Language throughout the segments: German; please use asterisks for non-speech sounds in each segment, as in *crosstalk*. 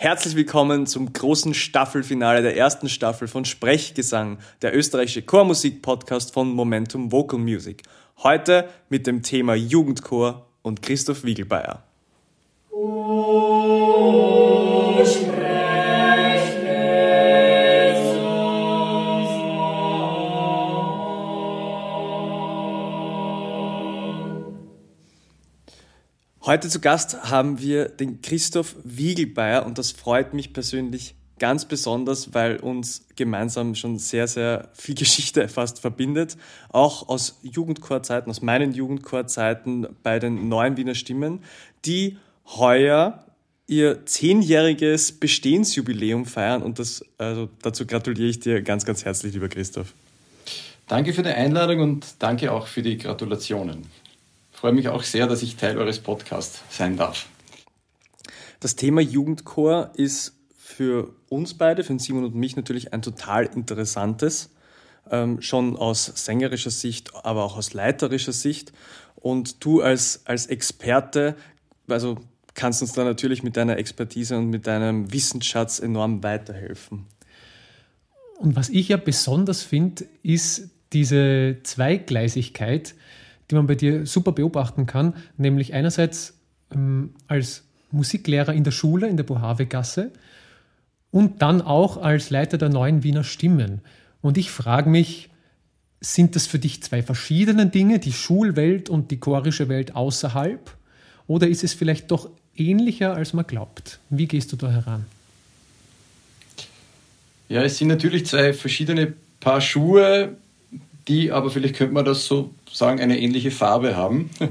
Herzlich willkommen zum großen Staffelfinale der ersten Staffel von Sprechgesang, der österreichische Chormusik-Podcast von Momentum Vocal Music. Heute mit dem Thema Jugendchor und Christoph Wiegelbeier. Oh, Heute zu Gast haben wir den Christoph Wiegelbeier und das freut mich persönlich ganz besonders, weil uns gemeinsam schon sehr, sehr viel Geschichte fast verbindet. Auch aus Jugendchorzeiten, aus meinen Jugendchorzeiten bei den neuen Wiener Stimmen, die heuer ihr zehnjähriges Bestehensjubiläum feiern und das, also dazu gratuliere ich dir ganz, ganz herzlich, lieber Christoph. Danke für die Einladung und danke auch für die Gratulationen freue mich auch sehr, dass ich Teil eures Podcasts sein darf. Das Thema Jugendchor ist für uns beide, für Simon und mich natürlich ein total interessantes, ähm, schon aus sängerischer Sicht, aber auch aus leiterischer Sicht. Und du als, als Experte, also kannst uns da natürlich mit deiner Expertise und mit deinem Wissensschatz enorm weiterhelfen. Und was ich ja besonders finde, ist diese Zweigleisigkeit, die man bei dir super beobachten kann, nämlich einerseits ähm, als Musiklehrer in der Schule in der Bohave-Gasse und dann auch als Leiter der neuen Wiener Stimmen. Und ich frage mich, sind das für dich zwei verschiedene Dinge, die Schulwelt und die chorische Welt außerhalb? Oder ist es vielleicht doch ähnlicher, als man glaubt? Wie gehst du da heran? Ja, es sind natürlich zwei verschiedene Paar Schuhe, die aber vielleicht könnte man das so sagen, eine ähnliche Farbe haben. *laughs*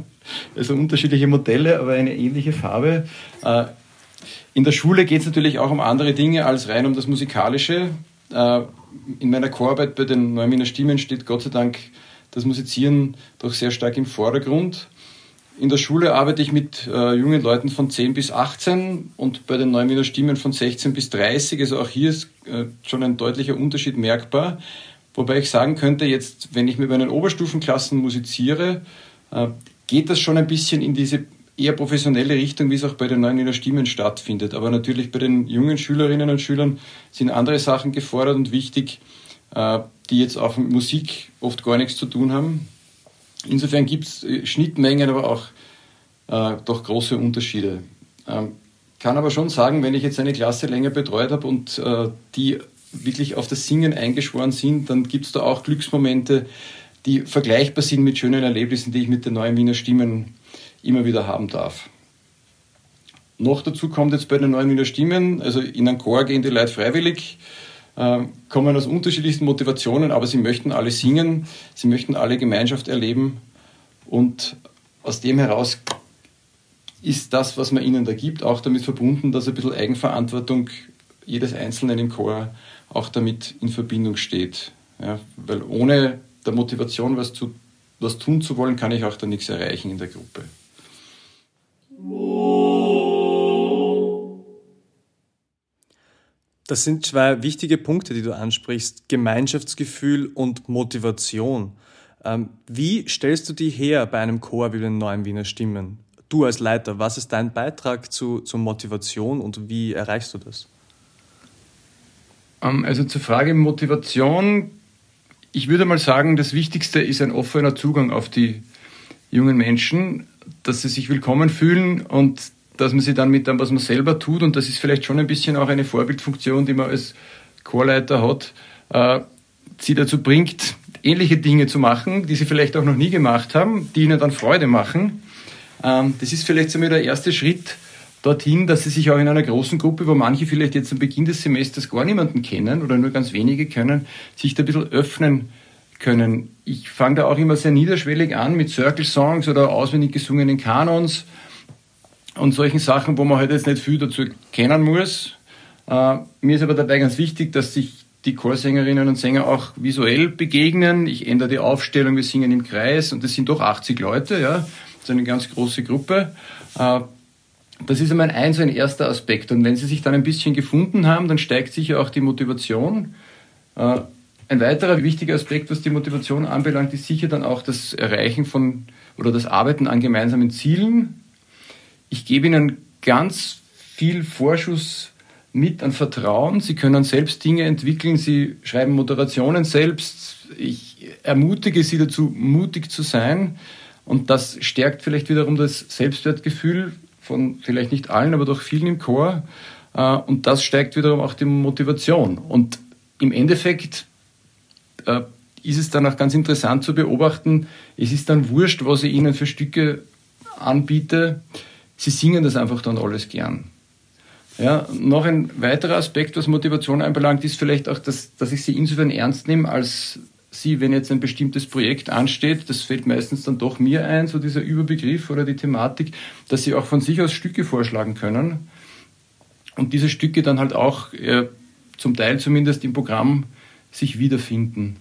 Also unterschiedliche Modelle, aber eine ähnliche Farbe. Äh, in der Schule geht es natürlich auch um andere Dinge als rein um das Musikalische. Äh, in meiner Chorarbeit bei den Neuminer Stimmen steht Gott sei Dank das Musizieren doch sehr stark im Vordergrund. In der Schule arbeite ich mit äh, jungen Leuten von 10 bis 18 und bei den Neuminer Stimmen von 16 bis 30. Also auch hier ist schon ein deutlicher Unterschied merkbar. Wobei ich sagen könnte, jetzt, wenn ich mit meinen Oberstufenklassen musiziere, äh, geht das schon ein bisschen in diese eher professionelle Richtung, wie es auch bei den neuen Stimmen stattfindet. Aber natürlich bei den jungen Schülerinnen und Schülern sind andere Sachen gefordert und wichtig, äh, die jetzt auch mit Musik oft gar nichts zu tun haben. Insofern gibt es äh, Schnittmengen, aber auch doch große Unterschiede. Ähm, kann aber schon sagen, wenn ich jetzt eine Klasse länger betreut habe und die wirklich auf das Singen eingeschworen sind, dann gibt es da auch Glücksmomente, die vergleichbar sind mit schönen Erlebnissen, die ich mit den neuen Wiener Stimmen immer wieder haben darf. Noch dazu kommt jetzt bei den neuen Wiener Stimmen, also in einen Chor gehen die Leute freiwillig, äh, kommen aus unterschiedlichsten Motivationen, aber sie möchten alle singen, sie möchten alle Gemeinschaft erleben und aus dem heraus ist das, was man ihnen da gibt, auch damit verbunden, dass ein bisschen Eigenverantwortung jedes Einzelnen im Chor auch damit in Verbindung steht. Ja, weil ohne der Motivation, was, zu, was tun zu wollen, kann ich auch dann nichts erreichen in der Gruppe. Das sind zwei wichtige Punkte, die du ansprichst. Gemeinschaftsgefühl und Motivation. Ähm, wie stellst du die her bei einem Chor wie den Neuen Wiener Stimmen? Du als Leiter, was ist dein Beitrag zu, zur Motivation und wie erreichst du das? Ähm, also zur Frage Motivation. Ich würde mal sagen, das Wichtigste ist ein offener Zugang auf die jungen Menschen, dass sie sich willkommen fühlen und dass man sie dann mit dem, was man selber tut, und das ist vielleicht schon ein bisschen auch eine Vorbildfunktion, die man als Chorleiter hat, äh, sie dazu bringt, ähnliche Dinge zu machen, die sie vielleicht auch noch nie gemacht haben, die ihnen dann Freude machen. Ähm, das ist vielleicht so der erste Schritt, dorthin, dass sie sich auch in einer großen Gruppe, wo manche vielleicht jetzt am Beginn des Semesters gar niemanden kennen oder nur ganz wenige können, sich da ein bisschen öffnen können. Ich fange da auch immer sehr niederschwellig an mit Circle Songs oder auswendig gesungenen Kanons und solchen Sachen, wo man halt jetzt nicht viel dazu kennen muss. Äh, mir ist aber dabei ganz wichtig, dass sich die Chorsängerinnen und Sänger auch visuell begegnen. Ich ändere die Aufstellung, wir singen im Kreis und das sind doch 80 Leute, ja. Das ist eine ganz große Gruppe. Äh, das ist einmal ein, so ein erster Aspekt. Und wenn Sie sich dann ein bisschen gefunden haben, dann steigt sicher auch die Motivation. Äh, ein weiterer wichtiger Aspekt, was die Motivation anbelangt, ist sicher dann auch das Erreichen von oder das Arbeiten an gemeinsamen Zielen. Ich gebe Ihnen ganz viel Vorschuss mit an Vertrauen. Sie können selbst Dinge entwickeln. Sie schreiben Moderationen selbst. Ich ermutige Sie dazu, mutig zu sein. Und das stärkt vielleicht wiederum das Selbstwertgefühl von vielleicht nicht allen, aber doch vielen im Chor. Äh, und das steigt wiederum auch die Motivation. Und im Endeffekt äh, ist es dann auch ganz interessant zu beobachten, es ist dann wurscht, was ich ihnen für Stücke anbiete. Sie singen das einfach dann alles gern. Ja, noch ein weiterer Aspekt, was Motivation anbelangt, ist vielleicht auch, dass, dass ich sie insofern ernst nehme, als sie, wenn jetzt ein bestimmtes Projekt ansteht, das fällt meistens dann doch mir ein, so dieser Überbegriff oder die Thematik, dass sie auch von sich aus Stücke vorschlagen können und diese Stücke dann halt auch äh, zum Teil zumindest im Programm sich wiederfinden.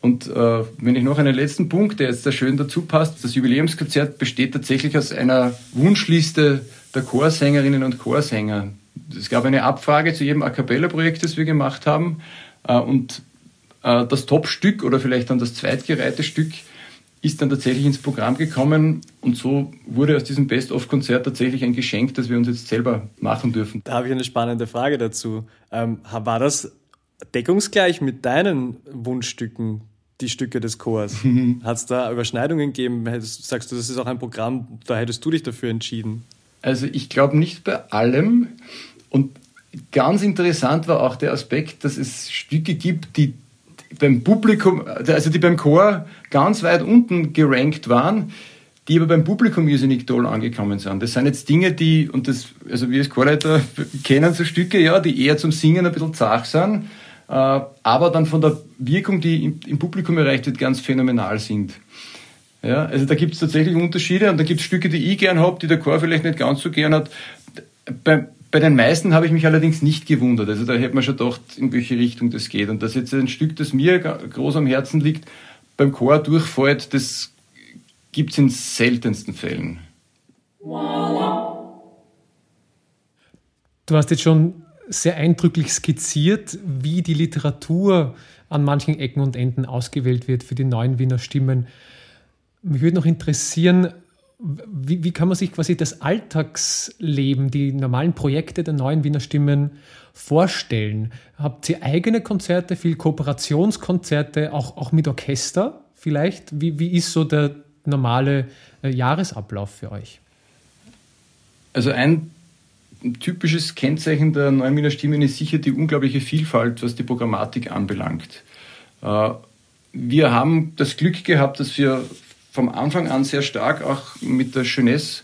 Und äh, wenn ich noch einen letzten Punkt, der jetzt da schön dazu passt, das Jubiläumskonzert besteht tatsächlich aus einer Wunschliste der Chorsängerinnen und Chorsänger. Es gab eine Abfrage zu jedem A Cappella-Projekt, das wir gemacht haben. Äh, und das Top-Stück oder vielleicht dann das zweitgereihte Stück ist dann tatsächlich ins Programm gekommen und so wurde aus diesem Best-of-Konzert tatsächlich ein Geschenk, das wir uns jetzt selber machen dürfen. Da habe ich eine spannende Frage dazu. Ähm, war das deckungsgleich mit deinen Wunschstücken, die Stücke des Chors? *laughs* Hat es da Überschneidungen gegeben? Sagst du, das ist auch ein Programm, da hättest du dich dafür entschieden? Also ich glaube nicht bei allem und ganz interessant war auch der Aspekt, dass es Stücke gibt, die beim Publikum, also die beim Chor ganz weit unten gerankt waren, die aber beim Publikum irrsinnig toll angekommen sind. Das sind jetzt Dinge, die, und das, also wir als Chorleiter kennen so Stücke, ja, die eher zum Singen ein bisschen zart sind, äh, aber dann von der Wirkung, die im, im Publikum erreicht wird, ganz phänomenal sind. Ja, also da gibt es tatsächlich Unterschiede und da gibt es Stücke, die ich gern habe, die der Chor vielleicht nicht ganz so gern hat. Bei, bei den meisten habe ich mich allerdings nicht gewundert. Also da hätte man schon gedacht, in welche Richtung das geht. Und dass jetzt ein Stück, das mir groß am Herzen liegt, beim Chor durchfällt, das gibt es in seltensten Fällen. Du hast jetzt schon sehr eindrücklich skizziert, wie die Literatur an manchen Ecken und Enden ausgewählt wird für die neuen Wiener Stimmen. Mich würde noch interessieren, wie, wie, kann man sich quasi das Alltagsleben, die normalen Projekte der neuen Wiener Stimmen vorstellen? Habt ihr eigene Konzerte, viel Kooperationskonzerte, auch, auch mit Orchester vielleicht? Wie, wie ist so der normale äh, Jahresablauf für euch? Also ein typisches Kennzeichen der neuen Wiener Stimmen ist sicher die unglaubliche Vielfalt, was die Programmatik anbelangt. Äh, wir haben das Glück gehabt, dass wir vom Anfang an sehr stark auch mit der Jeunesse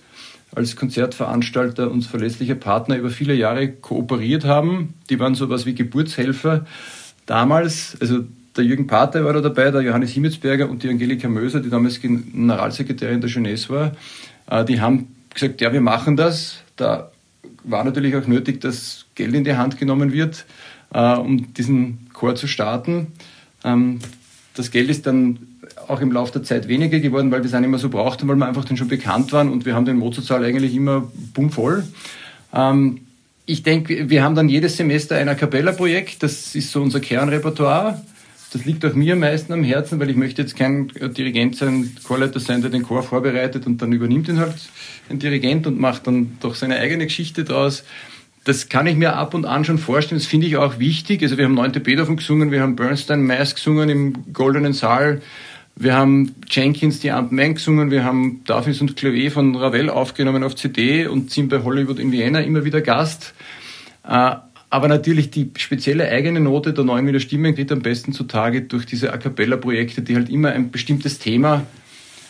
als Konzertveranstalter und verlässlicher Partner über viele Jahre kooperiert haben. Die waren sowas wie Geburtshelfer. Damals, also der Jürgen Pater war da dabei, der Johannes Himmelsberger und die Angelika Möser, die damals Generalsekretärin der Jeunesse war. Äh, die haben gesagt, ja, wir machen das. Da war natürlich auch nötig, dass Geld in die Hand genommen wird, äh, um diesen Chor zu starten. Das Geld ist dann auch im Laufe der Zeit weniger geworden, weil wir es nicht mehr so brauchten, weil wir einfach dann schon bekannt waren und wir haben den Mozartsaal eigentlich immer bummvoll. Ähm, ich denke, wir haben dann jedes Semester ein A Cappella-Projekt, das ist so unser Kernrepertoire. Das liegt auch mir am meisten am Herzen, weil ich möchte jetzt kein Dirigent sein, Chorleiter sein, der den Chor vorbereitet und dann übernimmt ihn halt ein Dirigent und macht dann doch seine eigene Geschichte draus das kann ich mir ab und an schon vorstellen. Das finde ich auch wichtig. Also wir haben neunte Beethoven gesungen, wir haben Bernstein Mass gesungen im Goldenen Saal. Wir haben Jenkins die Aunt Man gesungen, wir haben Davis und Clavier von Ravel aufgenommen auf CD und sind bei Hollywood in Vienna immer wieder Gast. Äh, aber natürlich die spezielle eigene Note der neuen Wiener Stimme geht am besten zutage durch diese A Cappella-Projekte, die halt immer ein bestimmtes Thema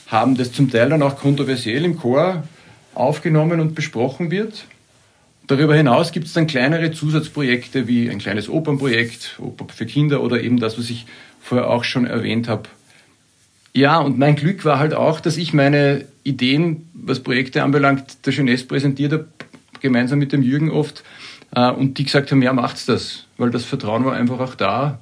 haben, das zum Teil dann auch kontroversiell im Chor aufgenommen und besprochen wird. Darüber hinaus gibt es dann kleinere Zusatzprojekte wie ein kleines Opernprojekt, Oper für Kinder oder eben das, was ich vorher auch schon erwähnt habe. Ja, und mein Glück war halt auch, dass ich meine Ideen, was Projekte anbelangt, der Jeunesse präsentiert habe, gemeinsam mit dem Jürgen oft, äh, und die gesagt haben, ja, macht's das, weil das Vertrauen war einfach auch da.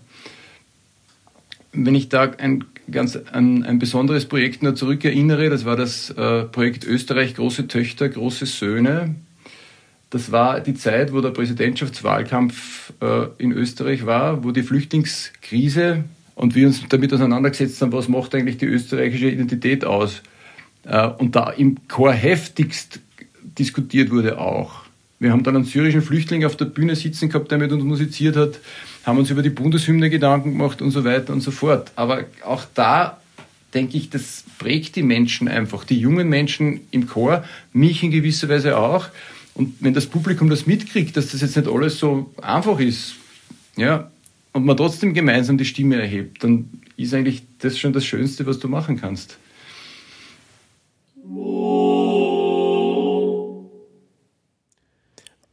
Wenn ich da ein ganz an ein besonderes Projekt nur zurückerinnere, das war das äh, Projekt Österreich Große Töchter, große Söhne. Das war die Zeit, wo der Präsidentschaftswahlkampf äh, in Österreich war, wo die Flüchtlingskrise und wir uns damit auseinandergesetzt haben, was macht eigentlich die österreichische Identität aus. Äh, und da im Chor heftigst diskutiert wurde auch, Wir haben dann einen syrischen Flüchtling auf der Bühne sitzen gehabt, der mit uns musiziert hat, haben uns über die Bundeshymne Gedanken gemacht und so weiter und so fort. Aber auch da denke ich, das prägt die Menschen einfach, die jungen Menschen im Chor, mich in gewisser Weise auch. Und wenn das Publikum das mitkriegt, dass das jetzt nicht alles so einfach ist, ja, und man trotzdem gemeinsam die Stimme erhebt, dann ist eigentlich das schon das Schönste, was du machen kannst.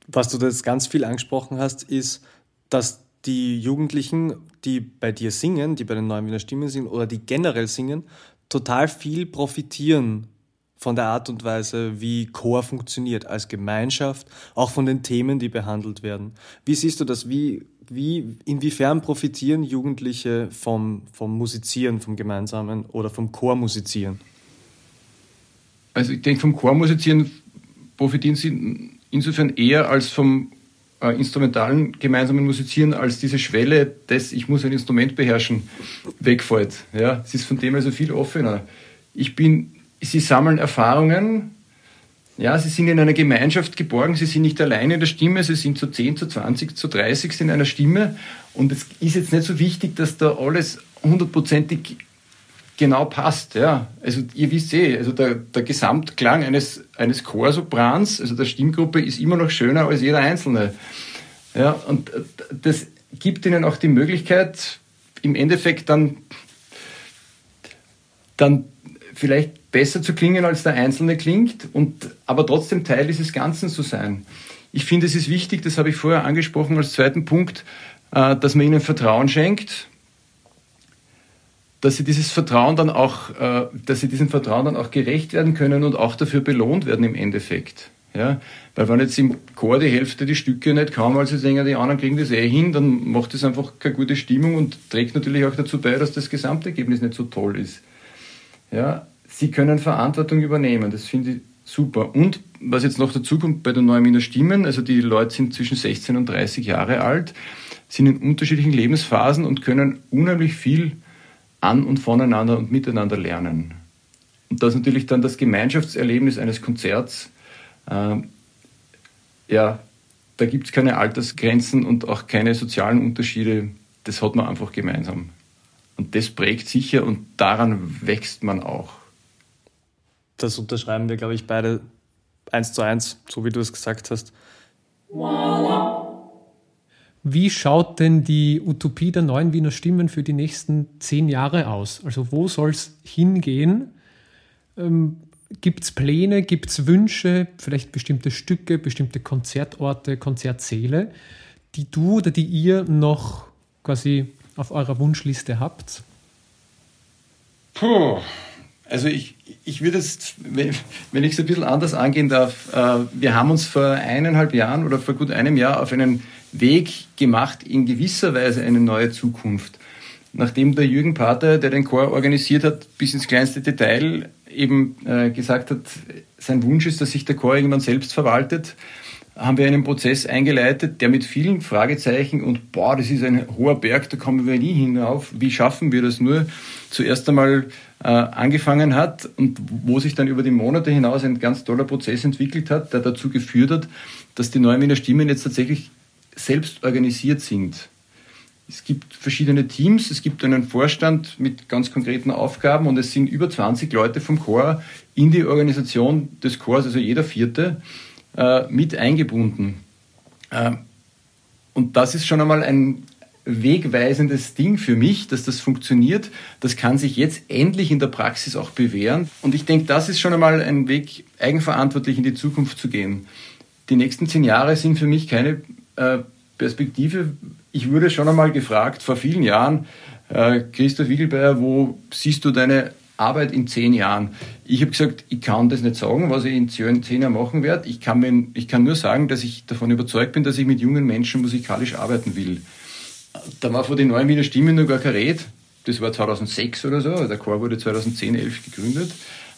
Was du jetzt ganz viel angesprochen hast, ist, dass die Jugendlichen, die bei dir singen, die bei den Neuen Wiener Stimmen singen oder die generell singen, total viel profitieren von der Art und Weise, wie Chor funktioniert als Gemeinschaft, auch von den Themen, die behandelt werden. Wie siehst du das? Wie, wie, inwiefern profitieren Jugendliche vom, vom Musizieren, vom Gemeinsamen oder vom Chormusizieren? Also ich denke, vom Chormusizieren profitieren sie insofern eher als vom äh, instrumentalen gemeinsamen Musizieren, als diese Schwelle des Ich muss ein Instrument beherrschen wegfällt. Ja, es ist von dem also viel offener. Ich bin, sie sammeln Erfahrungen, ja, sie sind in einer Gemeinschaft geborgen, sie sind nicht alleine in der Stimme, sie sind zu 10, zu 20, zu 30 in einer Stimme. Und es ist jetzt nicht so wichtig, dass da alles hundertprozentig genau passt. Ja. Also ihr wisst eh, also der, der Gesamtklang eines, eines Chorsoprans, also der Stimmgruppe, ist immer noch schöner als jeder Einzelne. Ja, und das gibt ihnen auch die Möglichkeit, im Endeffekt dann, dann vielleicht besser zu klingen, als der Einzelne klingt, und, aber trotzdem Teil dieses Ganzen zu sein. Ich finde, es ist wichtig, das habe ich vorher angesprochen als zweiten Punkt, äh, dass man ihnen Vertrauen schenkt dass sie dieses Vertrauen dann auch, äh, dass sie diesem Vertrauen dann auch gerecht werden können und auch dafür belohnt werden im Endeffekt. Ja, weil wenn jetzt im Chor die Hälfte die Stücke nicht kann, weil sie denken, die anderen kriegen das eh hin, dann macht das einfach keine gute Stimmung und trägt natürlich auch dazu bei, dass das Gesamtergebnis nicht so toll ist. Ja, sie können Verantwortung übernehmen, das finde ich super. Und was jetzt noch dazu kommt bei den Neuminer Stimmen, also die Leute sind zwischen 16 und 30 Jahre alt, sind in unterschiedlichen Lebensphasen und können unheimlich viel an und voneinander und miteinander lernen. Und das ist natürlich dann das Gemeinschaftserlebnis eines Konzerts. Äh, ja, da gibt es keine Altersgrenzen und auch keine sozialen Unterschiede. Das hat man einfach gemeinsam. Und das prägt sicher und daran wächst man auch. Das unterschreiben wir, glaube ich, beide eins zu eins, so wie du es gesagt hast. Wie schaut denn die Utopie der neuen Wiener Stimmen für die nächsten zehn Jahre aus? Also wo soll es hingehen? Ähm, gibt es Pläne, gibt es Wünsche, vielleicht bestimmte Stücke, bestimmte Konzertorte, Konzertsäle, die du oder die ihr noch quasi auf eurer Wunschliste habt? Puh, also ich, ich würde es, wenn, ich es ein bisschen anders angehen darf, äh, wir haben uns vor eineinhalb Jahren oder vor gut einem Jahr auf einen Weg gemacht, in gewisser Weise eine neue Zukunft. Nachdem der Jürgen Pater, der den Chor organisiert hat, bis ins kleinste Detail eben äh, gesagt hat, sein Wunsch ist, dass sich der Chor irgendwann selbst verwaltet, haben wir einen Prozess eingeleitet, der mit vielen Fragezeichen und boah, das ist ein hoher Berg, da kommen wir nie hinauf. Wie schaffen wir das nur? Zuerst einmal angefangen hat und wo sich dann über die Monate hinaus ein ganz toller Prozess entwickelt hat, der dazu geführt hat, dass die neuen Wiener Stimmen jetzt tatsächlich selbst organisiert sind. Es gibt verschiedene Teams, es gibt einen Vorstand mit ganz konkreten Aufgaben und es sind über 20 Leute vom Chor in die Organisation des Chors, also jeder vierte, äh, mit eingebunden. Äh, und das ist schon einmal ein wegweisendes Ding für mich, dass das funktioniert. Das kann sich jetzt endlich in der Praxis auch bewähren. Und ich denke, das ist schon einmal ein Weg, eigenverantwortlich in die Zukunft zu gehen. Die nächsten zehn Jahre sind für mich keine äh, Perspektive. Ich wurde schon einmal gefragt vor vielen Jahren, äh, Christoph Wiegelbeier, wo siehst du deine Arbeit in zehn Jahren? Ich habe gesagt, ich kann das nicht sagen, was ich in zehn Jahren machen werde. Ich kann, mir, ich kann nur sagen, dass ich davon überzeugt bin, dass ich mit jungen Menschen musikalisch arbeiten will. Da war vor den neuen Wiener Stimmen noch gar kein Red. Das war 2006 oder so. Der Chor wurde 2010, 11 gegründet.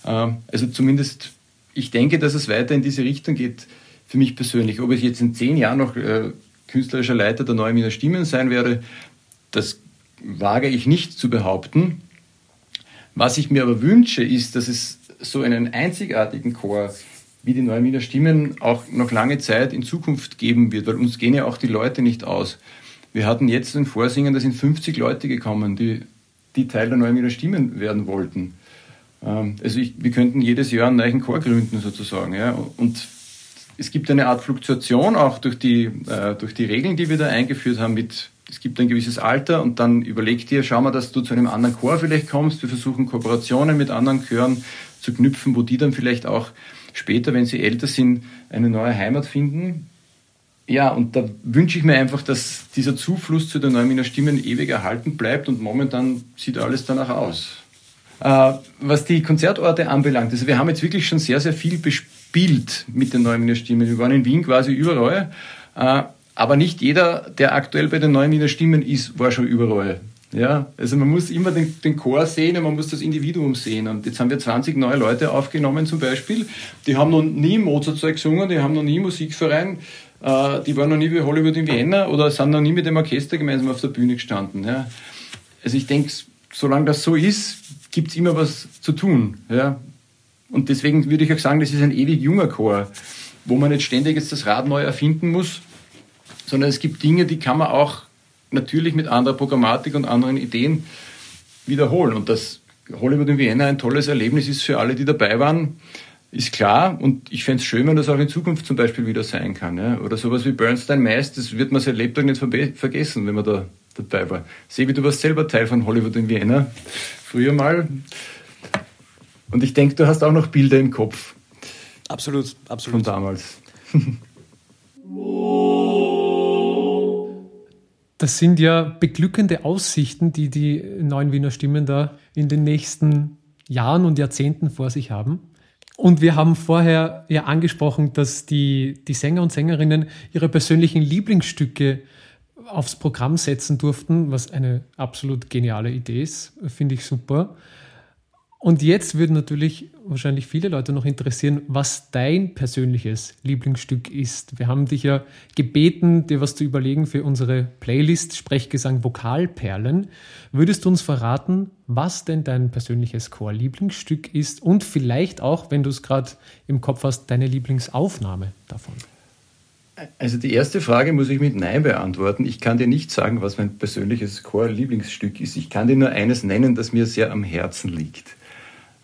Ähm, also zumindest, ich denke, dass es weiter in diese Richtung geht für mich persönlich. Ob ich jetzt in zehn Jahren noch äh, künstlerischer Leiter der Neuen Wiener Stimmen sein werde, das wage ich nicht zu behaupten. Was ich mir aber wünsche, ist, dass es so einen einzigartigen Chor wie die neuen Wiener Stimmen auch noch lange Zeit in Zukunft geben wird, weil uns gehen ja auch die Leute nicht aus. Wir hatten jetzt ein Vorsingen, da sind 50 Leute gekommen, die, die Teil der neuen Wiener Stimmen werden wollten. Ähm, also ich, wir könnten jedes Jahr einen neuen Chor gründen sozusagen. Ja? Und es gibt eine Art Fluktuation auch durch die, äh, durch die Regeln, die wir da eingeführt haben mit es gibt ein gewisses Alter und dann überleg dir, schau mal, dass du zu einem anderen Chor vielleicht kommst. Wir versuchen Kooperationen mit anderen Chören zu knüpfen, wo die dann vielleicht auch später, wenn sie älter sind, eine neue Heimat finden. Ja, und da wünsche ich mir einfach, dass dieser Zufluss zu den Neuminer Stimmen ewig erhalten bleibt und momentan sieht alles danach aus. Äh, was die Konzertorte anbelangt, also wir haben jetzt wirklich schon sehr, sehr viel bespielt mit den Neuminer Stimmen. Wir waren in Wien quasi überall, äh, aber nicht jeder, der aktuell bei den Neuminer Stimmen ist, war schon überall. Ja, also man muss immer den, den Chor sehen und man muss das Individuum sehen. Und jetzt haben wir 20 neue Leute aufgenommen zum Beispiel. Die haben noch nie Mozartzeug gesungen, die haben noch nie Musikverein, äh, die waren noch nie bei Hollywood in Vienna oder sind noch nie mit dem Orchester gemeinsam auf der Bühne gestanden. Ja. Also ich denke, solange das so ist, gibt es immer was zu tun. Ja. Und deswegen würde ich auch sagen, das ist ein ewig junger Chor, wo man nicht ständig jetzt das Rad neu erfinden muss, sondern es gibt Dinge, die kann man auch natürlich mit anderer Programmatik und anderen Ideen wiederholen. Und dass Hollywood in Vienna ein tolles Erlebnis ist für alle, die dabei waren, ist klar. Und ich fände es schön, wenn das auch in Zukunft zum Beispiel wieder sein kann. Ja? Oder sowas wie Bernstein Meist, das wird man sein Lebtag nicht vergessen, wenn man da dabei war. Sebi, du warst selber Teil von Hollywood in Vienna, früher mal. Und ich denke, du hast auch noch Bilder im Kopf. Absolut, absolut. Von damals. *laughs* Das sind ja beglückende Aussichten, die die neuen Wiener Stimmen da in den nächsten Jahren und Jahrzehnten vor sich haben. Und wir haben vorher ja angesprochen, dass die, die Sänger und Sängerinnen ihre persönlichen Lieblingsstücke aufs Programm setzen durften, was eine absolut geniale Idee ist, finde ich super. Und jetzt würden natürlich wahrscheinlich viele Leute noch interessieren, was dein persönliches Lieblingsstück ist. Wir haben dich ja gebeten, dir was zu überlegen für unsere Playlist Sprechgesang Vokalperlen. Würdest du uns verraten, was denn dein persönliches Chor-Lieblingsstück ist und vielleicht auch, wenn du es gerade im Kopf hast, deine Lieblingsaufnahme davon? Also die erste Frage muss ich mit Nein beantworten. Ich kann dir nicht sagen, was mein persönliches Chor-Lieblingsstück ist. Ich kann dir nur eines nennen, das mir sehr am Herzen liegt.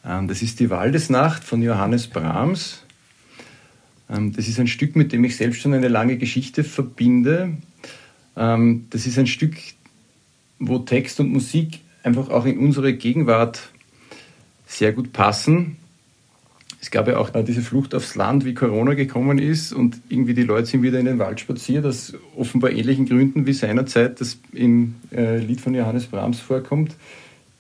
Ähm, das ist die Waldesnacht von Johannes Brahms. Ähm, das ist ein Stück, mit dem ich selbst schon eine lange Geschichte verbinde. Ähm, das ist ein Stück, wo Text und Musik einfach auch in unsere Gegenwart sehr gut passen. Es gab ja auch diese Flucht aufs Land, wie Corona gekommen ist und irgendwie die Leute sind wieder in den Wald spaziert, aus offenbar ähnlichen Gründen wie seinerzeit das im äh, Lied von Johannes Brahms vorkommt.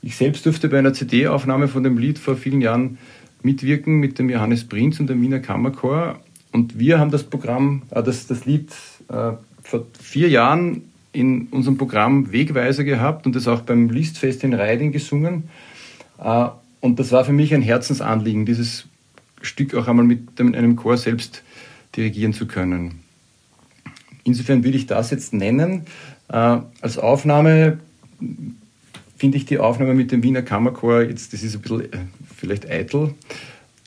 Ich selbst durfte bei einer CD-Aufnahme von dem Lied vor vielen Jahren mitwirken mit dem Johannes Prinz und dem Wiener Kammerchor. Und wir haben das Programm, äh, das, das Lied äh, vor vier Jahren in unserem Programm Wegweiser gehabt und das auch beim Listfest in Reiding gesungen. Äh, und das war für mich ein Herzensanliegen, dieses Stück auch einmal mit einem Chor selbst dirigieren zu können. Insofern würde ich das jetzt nennen. Äh, als Aufnahme finde ich die Aufnahme mit dem Wiener Kammerchor, jetzt, das ist ein bisschen äh, vielleicht eitel.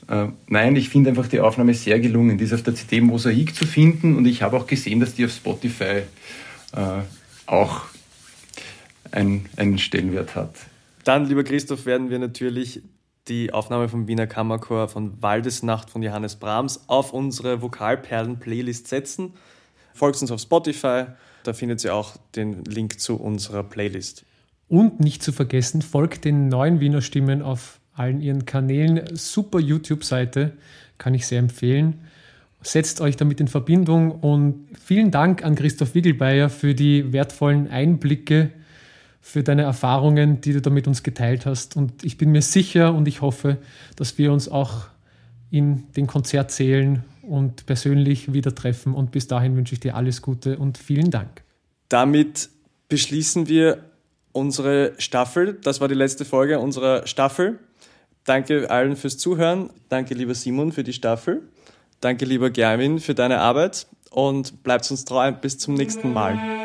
Äh, nein, ich finde einfach die Aufnahme sehr gelungen. Die ist auf der CD Mosaik zu finden und ich habe auch gesehen, dass die auf Spotify äh, auch ein, einen Stellenwert hat. Dann, lieber Christoph, werden wir natürlich die Aufnahme vom Wiener Kammerchor von Waldesnacht von Johannes Brahms auf unsere Vokalperlen-Playlist setzen. Folgt uns auf Spotify, da findet ihr auch den Link zu unserer Playlist. Und nicht zu vergessen, folgt den neuen Wiener Stimmen auf allen ihren Kanälen. Super YouTube-Seite, kann ich sehr empfehlen. Setzt euch damit in Verbindung und vielen Dank an Christoph Wiggelbeier für die wertvollen Einblicke, für deine Erfahrungen, die du da mit uns geteilt hast. Und ich bin mir sicher und ich hoffe, dass wir uns auch in den Konzertsälen und persönlich wieder treffen. Und bis dahin wünsche ich dir alles Gute und vielen Dank. Damit beschließen wir unsere Staffel. Das war die letzte Folge unserer Staffel. Danke allen fürs Zuhören. Danke, lieber Simon, für die Staffel. Danke, lieber Gerwin, für deine Arbeit und bleibt uns treu. Bis zum nächsten Mal.